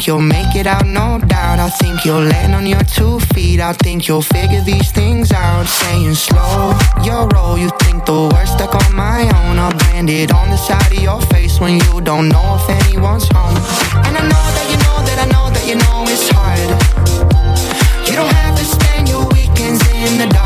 think you'll make it out, no doubt. I think you'll land on your two feet. I think you'll figure these things out. Saying slow, your roll. You think the worst stuck on my own. I'll brand it on the side of your face when you don't know if anyone's home. And I know that you know that I know that you know it's hard. You don't have to spend your weekends in the dark.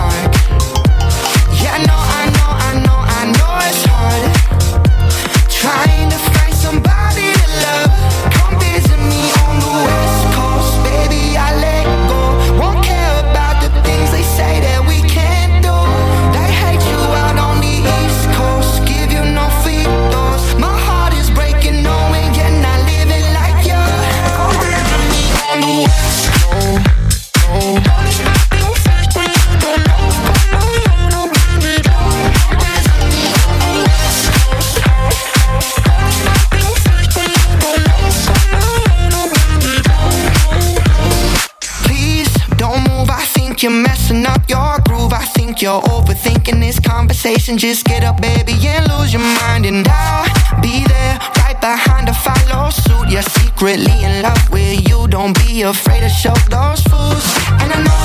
you're overthinking this conversation, just get up, baby, and lose your mind. And I'll be there right behind to follow suit. You're secretly in love with you. Don't be afraid to show those fools. And I know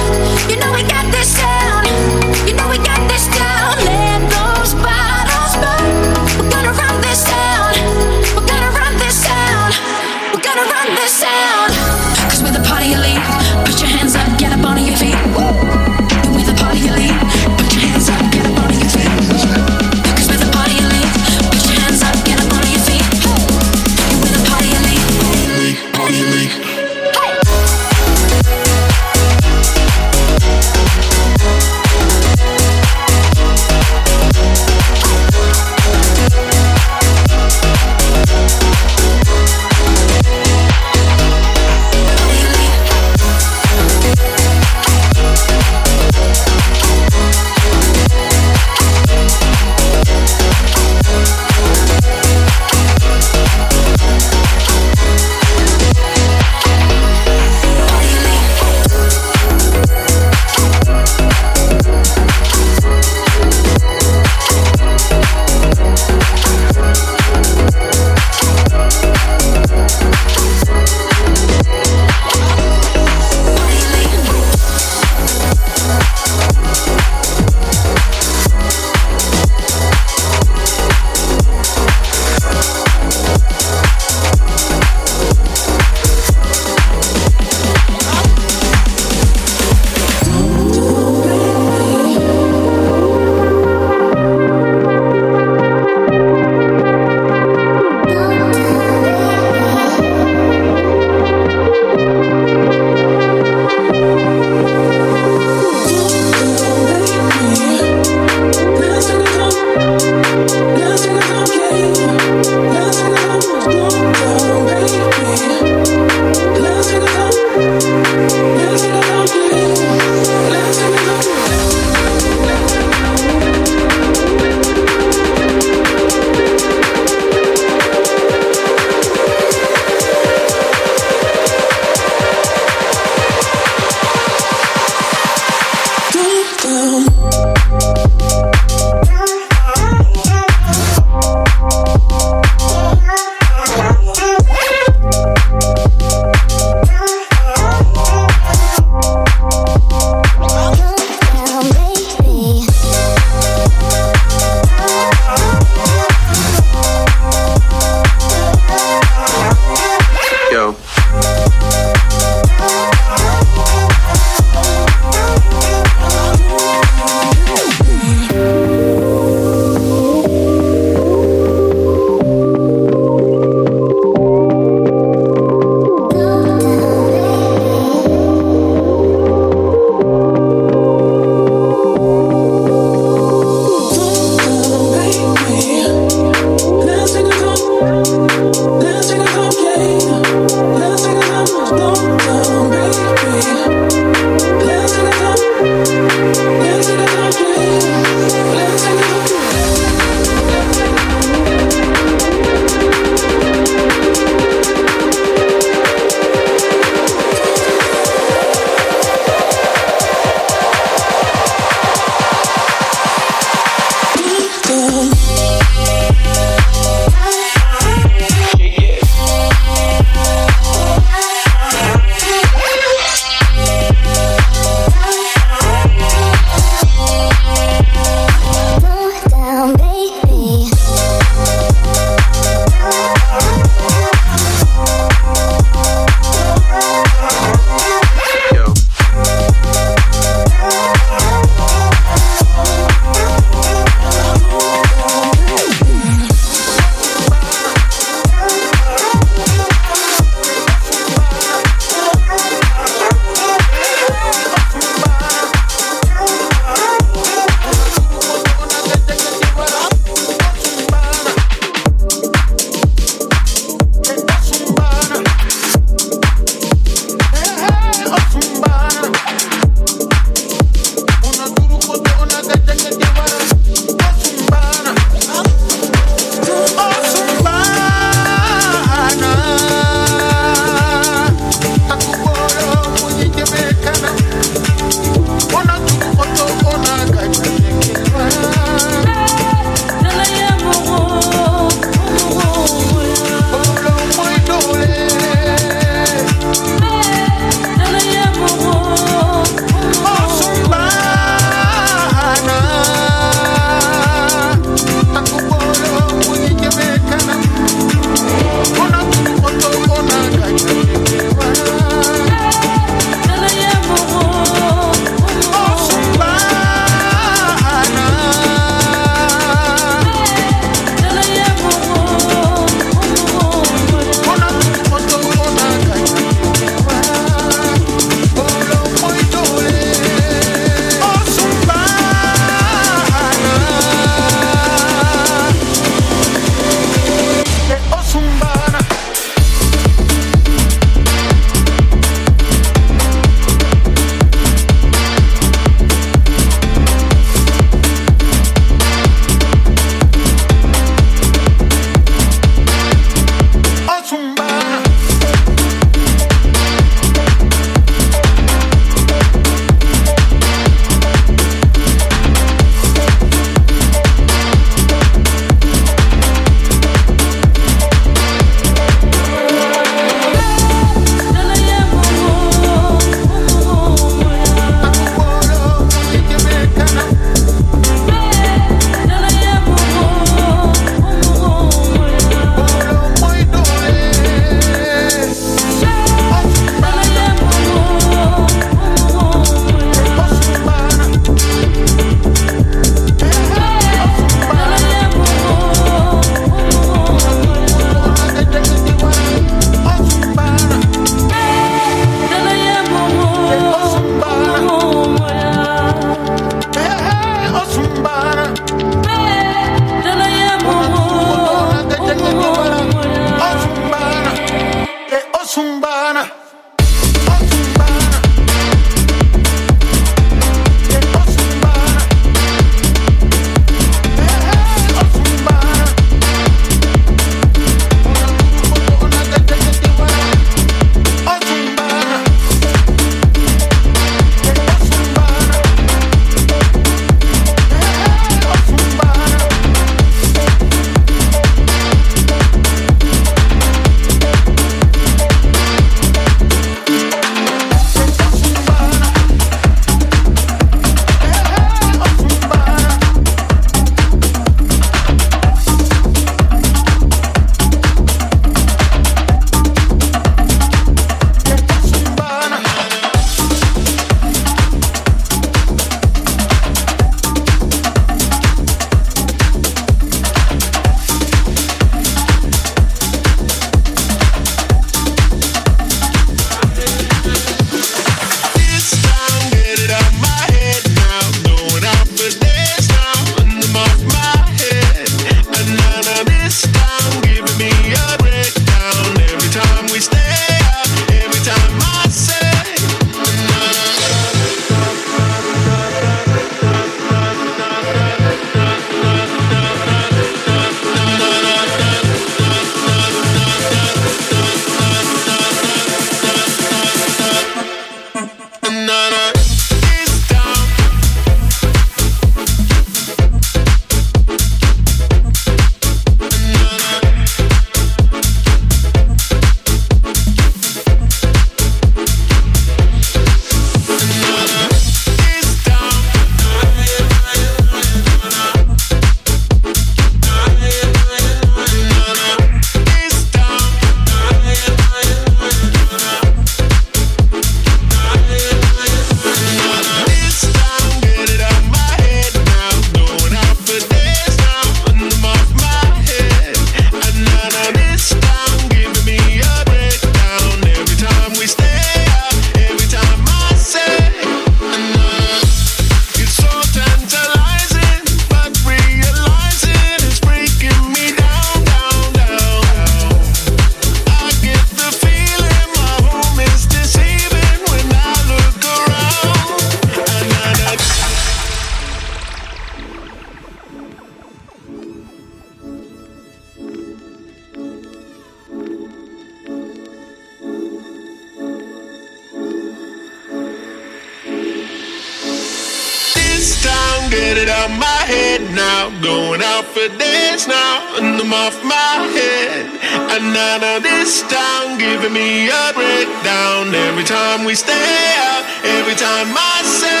now, and I'm off my head. And none of this town giving me a breakdown every time we stay out, every time I say,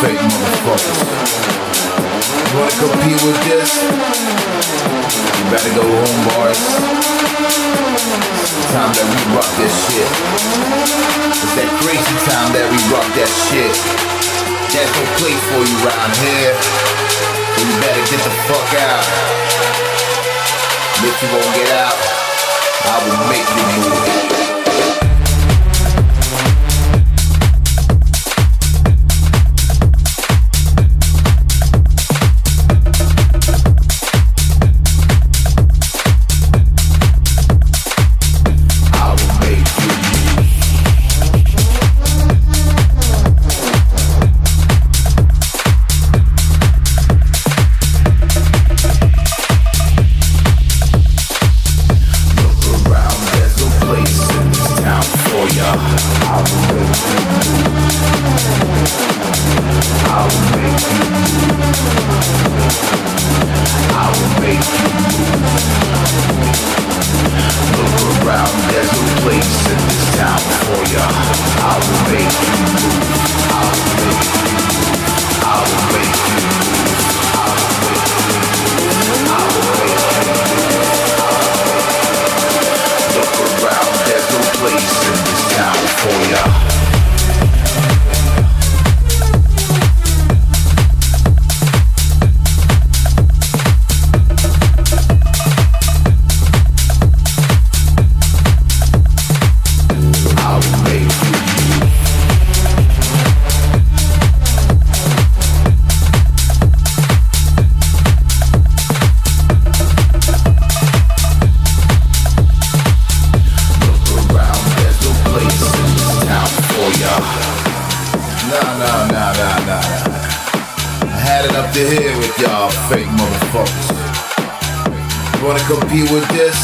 fake motherfuckers. You wanna compete with this? You better go home, boys. It's time that we rock this shit. It's that crazy time that we rock that shit. There's no place for you around here. So you better get the fuck out. And if you won't get out, I will make you move. Nah, nah, nah, nah, nah, nah. I had it up to here with y'all fake motherfuckers. You wanna compete with this?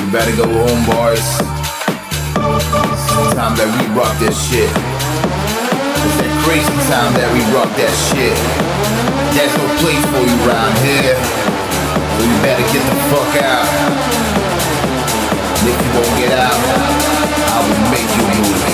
You better go home, boys. It's time that we rock this shit. It's that crazy time that we rock that shit. There's no place for you around here. So you better get the fuck out. And if you won't get out, I will make you move.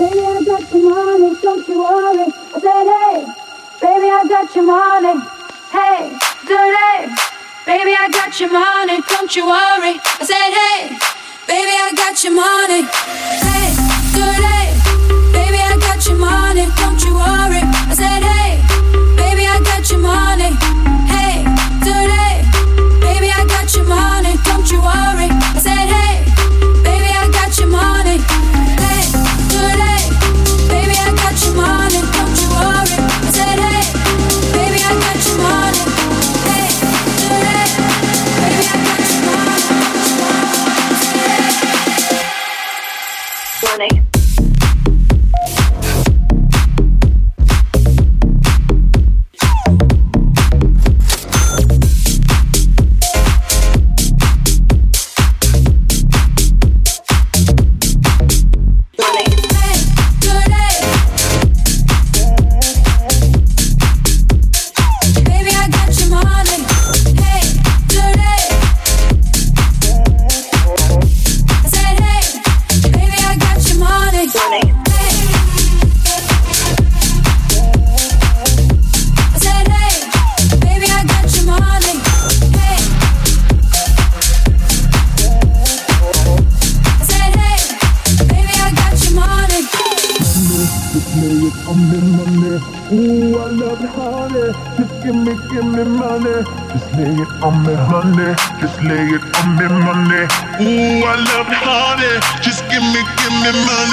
Baby, I got your money, don't you worry. I said, hey, baby, I got your money. Hey, good. Baby, I got your money, don't you worry. I said, hey, baby, I got your money. Hey, good. Baby, I got your money, don't you worry. I said, hey. Ooh, I love it, honey. Just give me, give me money.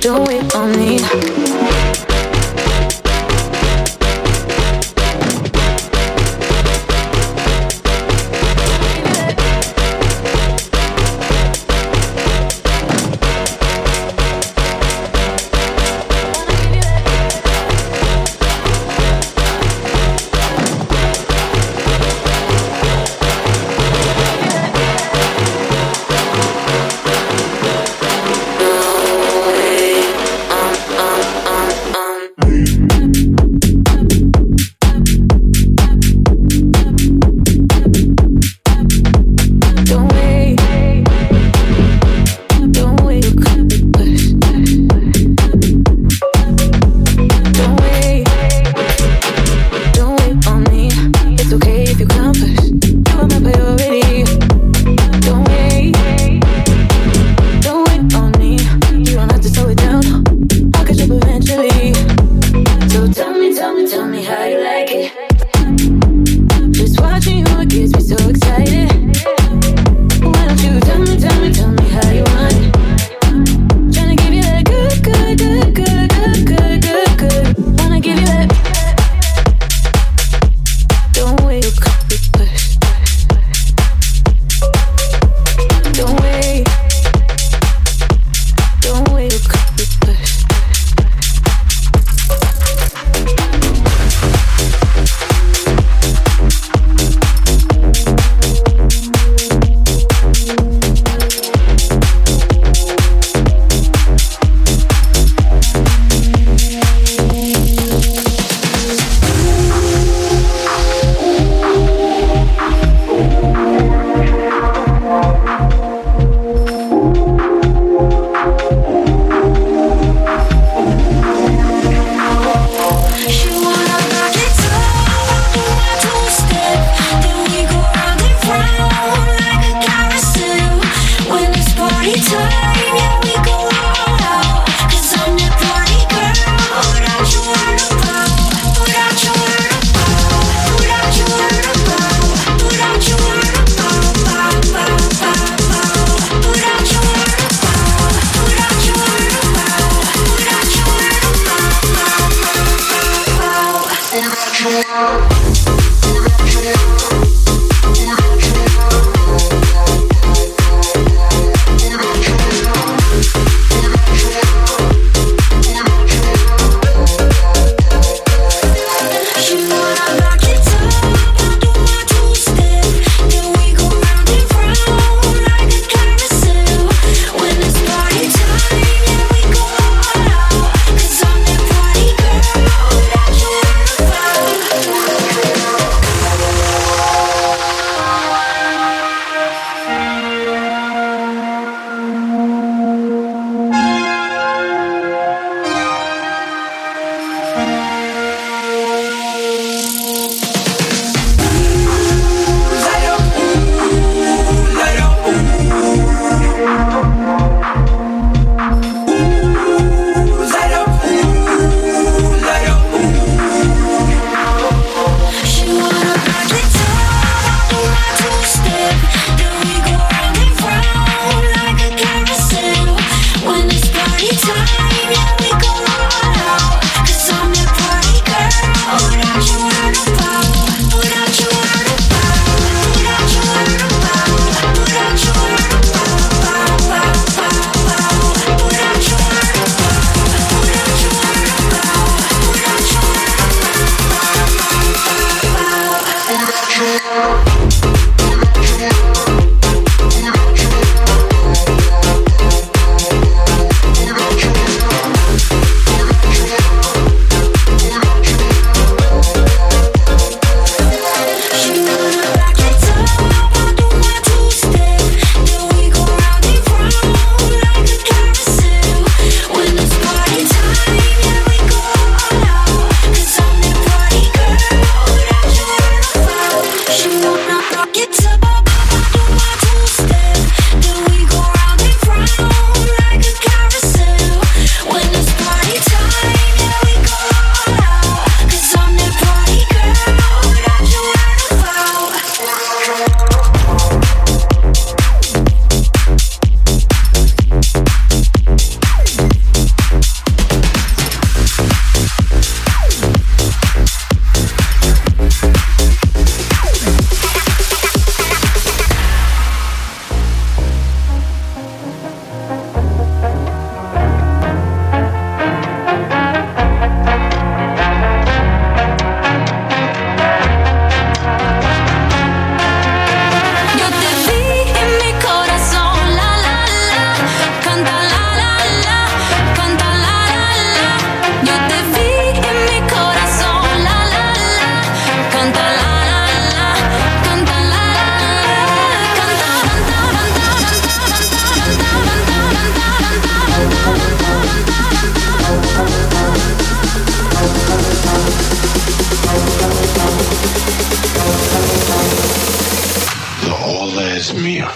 Do it on me. es mío.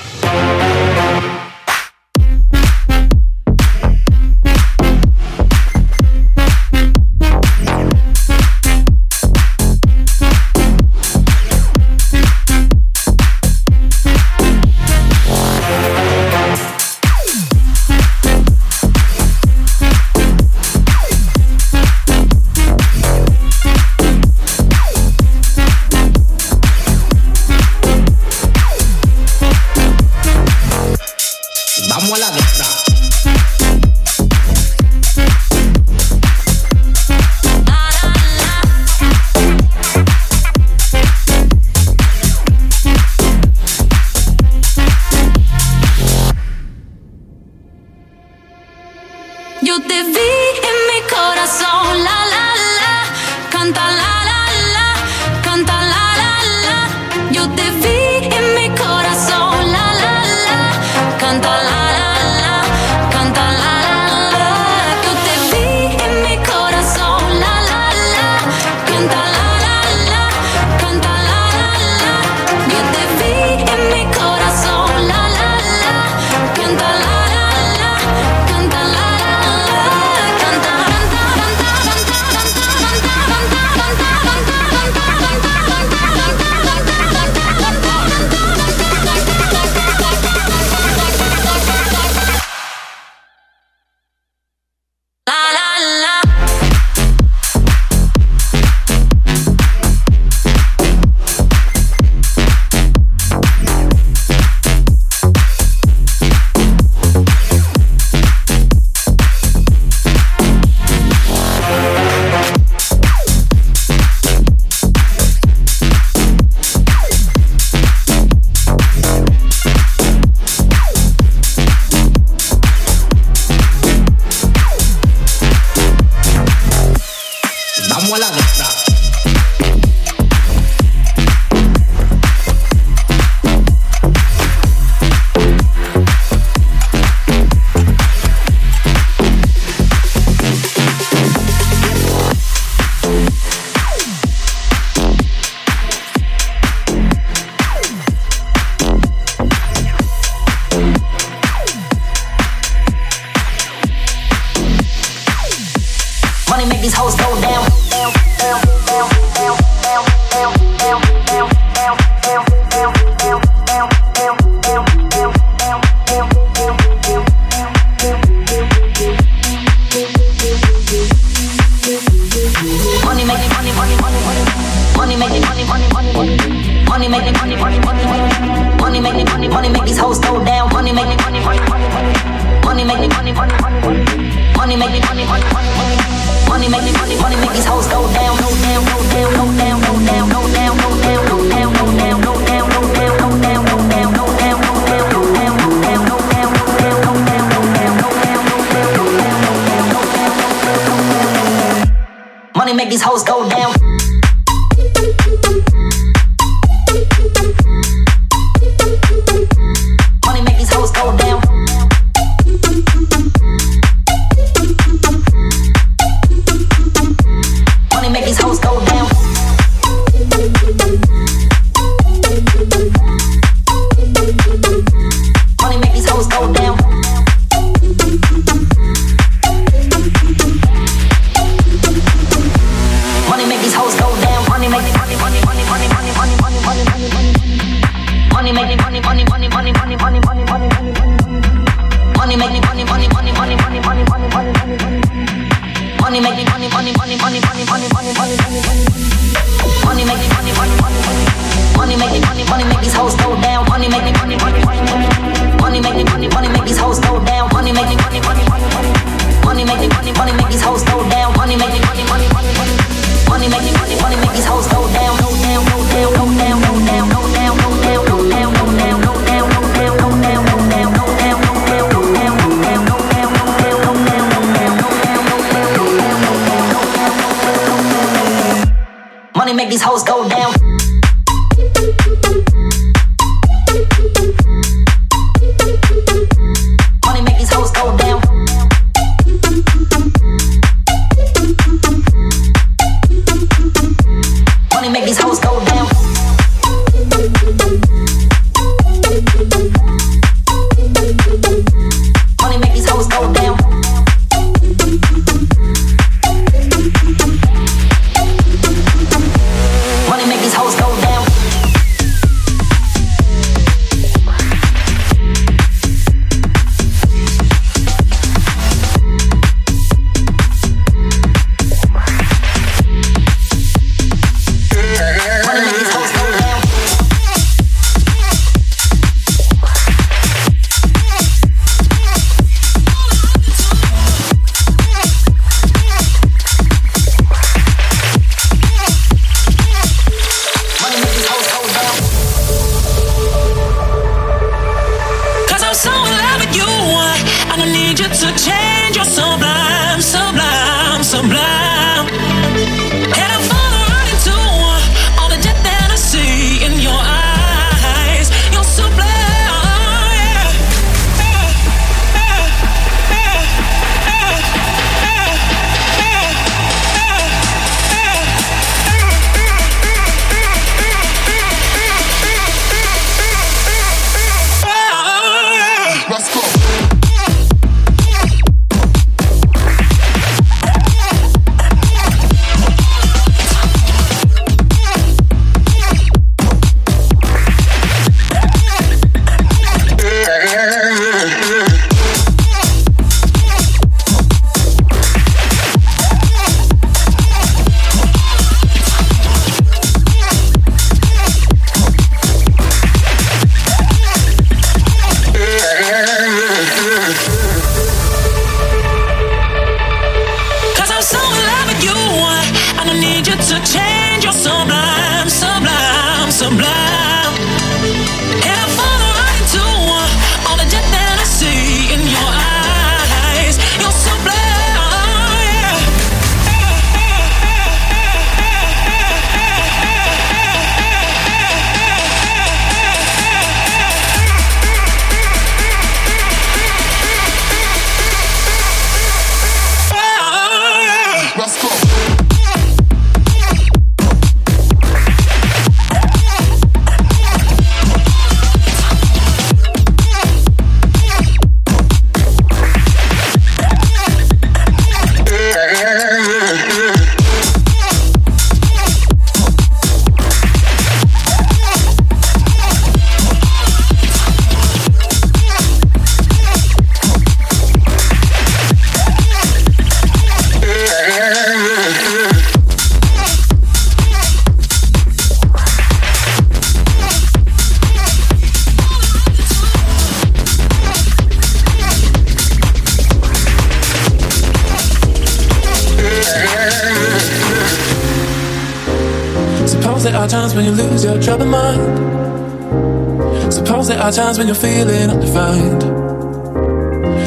Times when you're feeling undefined.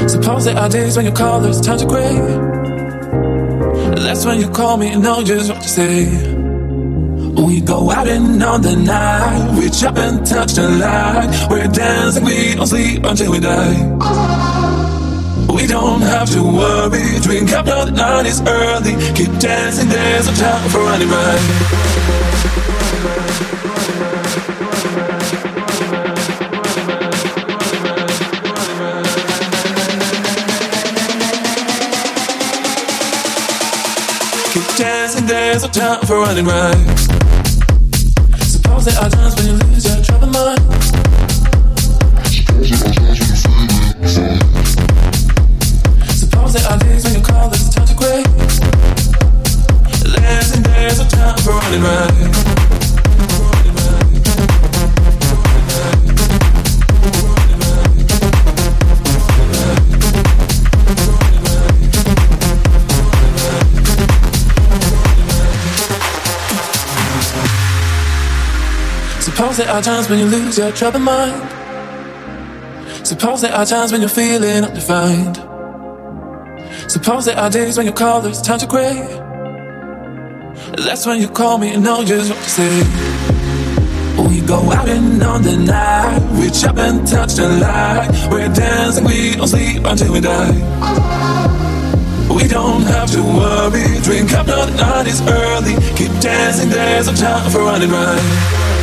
Suppose there are days when your colors turn to gray. That's when you call me and know just what to say. We go out and on the night, reach up and touch the light. We're dancing, we don't sleep until we die. We don't have to worry, drink up now the night is early. Keep dancing, there's no time for right. Time for running right. Suppose there are there are times when you lose your troubled mind. Suppose there are times when you're feeling undefined. Suppose there are days when your colors turn to gray. That's when you call me and know just what to say. We go out and on the night, reach up and touch the light. We're dancing, we don't sleep until we die. We don't have to worry, drink up the night is early. Keep dancing, there's no time for running right.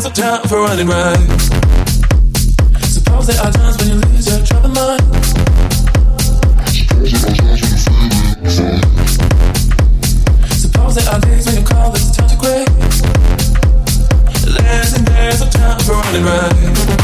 There's no time for running right. Suppose there are times when you lose your troubled mind. Suppose there are days when you call this time to gray. There's and there's no time for running right.